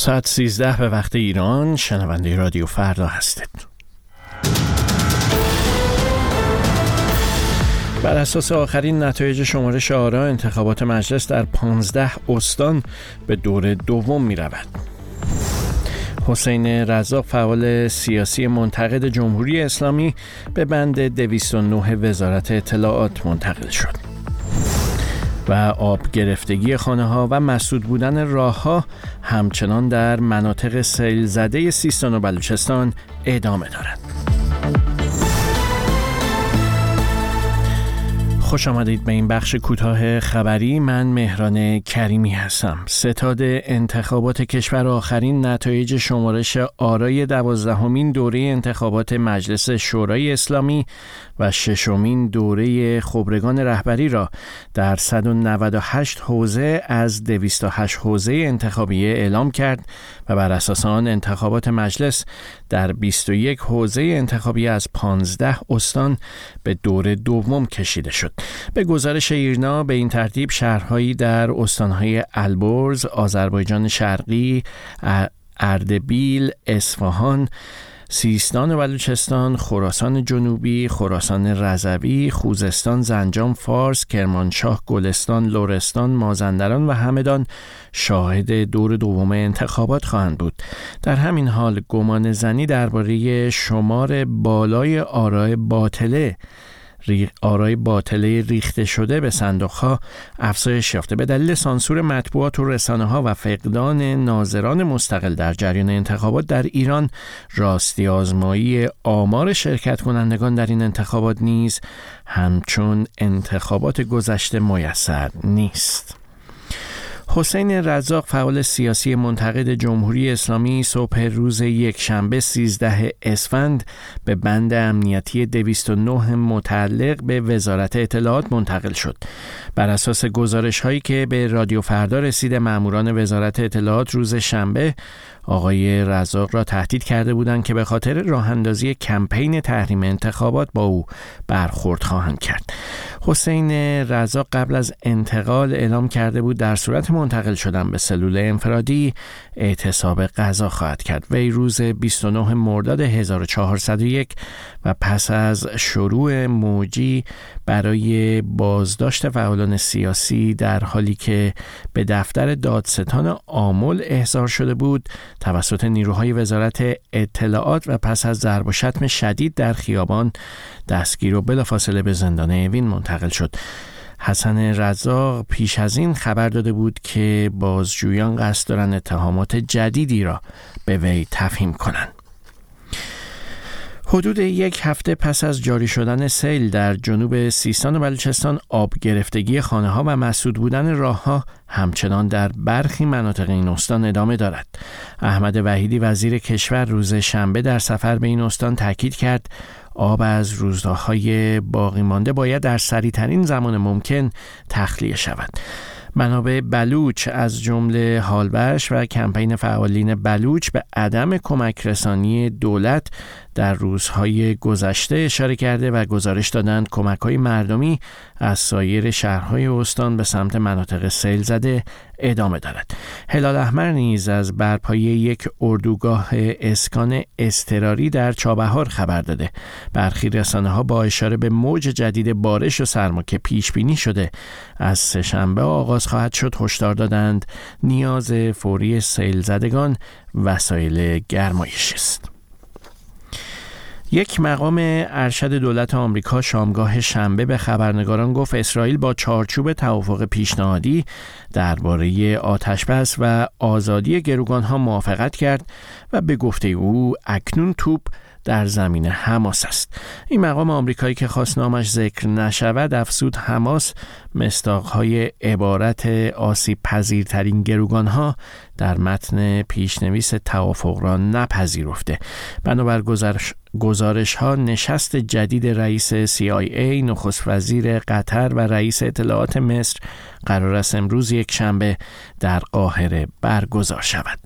ساعت 13 به وقت ایران شنونده رادیو فردا هستید بر اساس آخرین نتایج شمارش آرا انتخابات مجلس در 15 استان به دور دوم می رود. حسین رزاق فعال سیاسی منتقد جمهوری اسلامی به بند 209 وزارت اطلاعات منتقل شد. و آب گرفتگی خانه ها و مسدود بودن راه ها همچنان در مناطق سیل زده سیستان و بلوچستان ادامه دارد. خوش آمدید به این بخش کوتاه خبری من مهران کریمی هستم ستاد انتخابات کشور آخرین نتایج شمارش آرای دوازدهمین دوره انتخابات مجلس شورای اسلامی و ششمین دوره خبرگان رهبری را در 198 حوزه از 208 حوزه انتخابیه اعلام کرد و بر اساس آن انتخابات مجلس در 21 حوزه انتخابی از 15 استان به دور دوم کشیده شد. به گزارش ایرنا به این ترتیب شهرهایی در استانهای البرز، آذربایجان شرقی، اردبیل، اصفهان، سیستان و بلوچستان، خراسان جنوبی، خراسان رضوی، خوزستان، زنجان، فارس، کرمانشاه، گلستان، لرستان، مازندران و همدان شاهد دور دوم انتخابات خواهند بود. در همین حال گمان زنی درباره شمار بالای آرای باطله آرای باطله ریخته شده به صندوق ها افزایش یافته به دلیل سانسور مطبوعات و رسانه ها و فقدان ناظران مستقل در جریان انتخابات در ایران راستی آزمایی آمار شرکت کنندگان در این انتخابات نیز همچون انتخابات گذشته میسر نیست. حسین رزاق فعال سیاسی منتقد جمهوری اسلامی صبح روز یک شنبه 13 اسفند به بند امنیتی 209 متعلق به وزارت اطلاعات منتقل شد. بر اساس گزارش هایی که به رادیو فردا رسیده ماموران وزارت اطلاعات روز شنبه آقای رزاق را تهدید کرده بودند که به خاطر راه اندازی کمپین تحریم انتخابات با او برخورد خواهند کرد. حسین رزاق قبل از انتقال اعلام کرده بود در صورت منتقل شدن به سلول انفرادی اعتصاب غذا خواهد کرد. وی روز 29 مرداد 1401 و پس از شروع موجی برای بازداشت فعالان سیاسی در حالی که به دفتر دادستان آمل احضار شده بود توسط نیروهای وزارت اطلاعات و پس از ضرب و شتم شدید در خیابان دستگیر و بلافاصله به زندان اوین منتقل شد حسن رزاق پیش از این خبر داده بود که بازجویان قصد دارند اتهامات جدیدی را به وی تفهیم کنند حدود یک هفته پس از جاری شدن سیل در جنوب سیستان و بلوچستان آب گرفتگی خانه ها و مسدود بودن راه ها همچنان در برخی مناطق این استان ادامه دارد. احمد وحیدی وزیر کشور روز شنبه در سفر به این استان تاکید کرد آب از روزهای باقی مانده باید در سریعترین زمان ممکن تخلیه شود. منابع بلوچ از جمله هالبش و کمپین فعالین بلوچ به عدم کمک رسانی دولت در روزهای گذشته اشاره کرده و گزارش دادند کمک های مردمی از سایر شهرهای استان به سمت مناطق سیل زده ادامه دارد. هلال احمر نیز از برپایی یک اردوگاه اسکان استراری در چابهار خبر داده. برخی رسانه ها با اشاره به موج جدید بارش و سرما که پیش بینی شده از سهشنبه آغاز خواهد شد هشدار دادند نیاز فوری سیل زدگان وسایل گرمایشی است. یک مقام ارشد دولت آمریکا شامگاه شنبه به خبرنگاران گفت اسرائیل با چارچوب توافق پیشنهادی درباره آتش بس و آزادی گروگان ها موافقت کرد و به گفته او اکنون توپ در زمین حماس است. این مقام آمریکایی که خواست نامش ذکر نشود افسود حماس مستاقهای عبارت آسیب پذیرترین گروگان ها در متن پیشنویس توافق را نپذیرفته. بنابر گزارش گزارش ها نشست جدید رئیس CIA نخست وزیر قطر و رئیس اطلاعات مصر قرار است امروز یک شنبه در قاهره برگزار شود.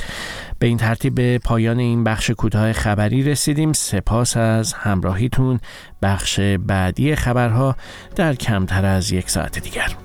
به این ترتیب به پایان این بخش کوتاه خبری رسیدیم. سپاس از همراهیتون. بخش بعدی خبرها در کمتر از یک ساعت دیگر.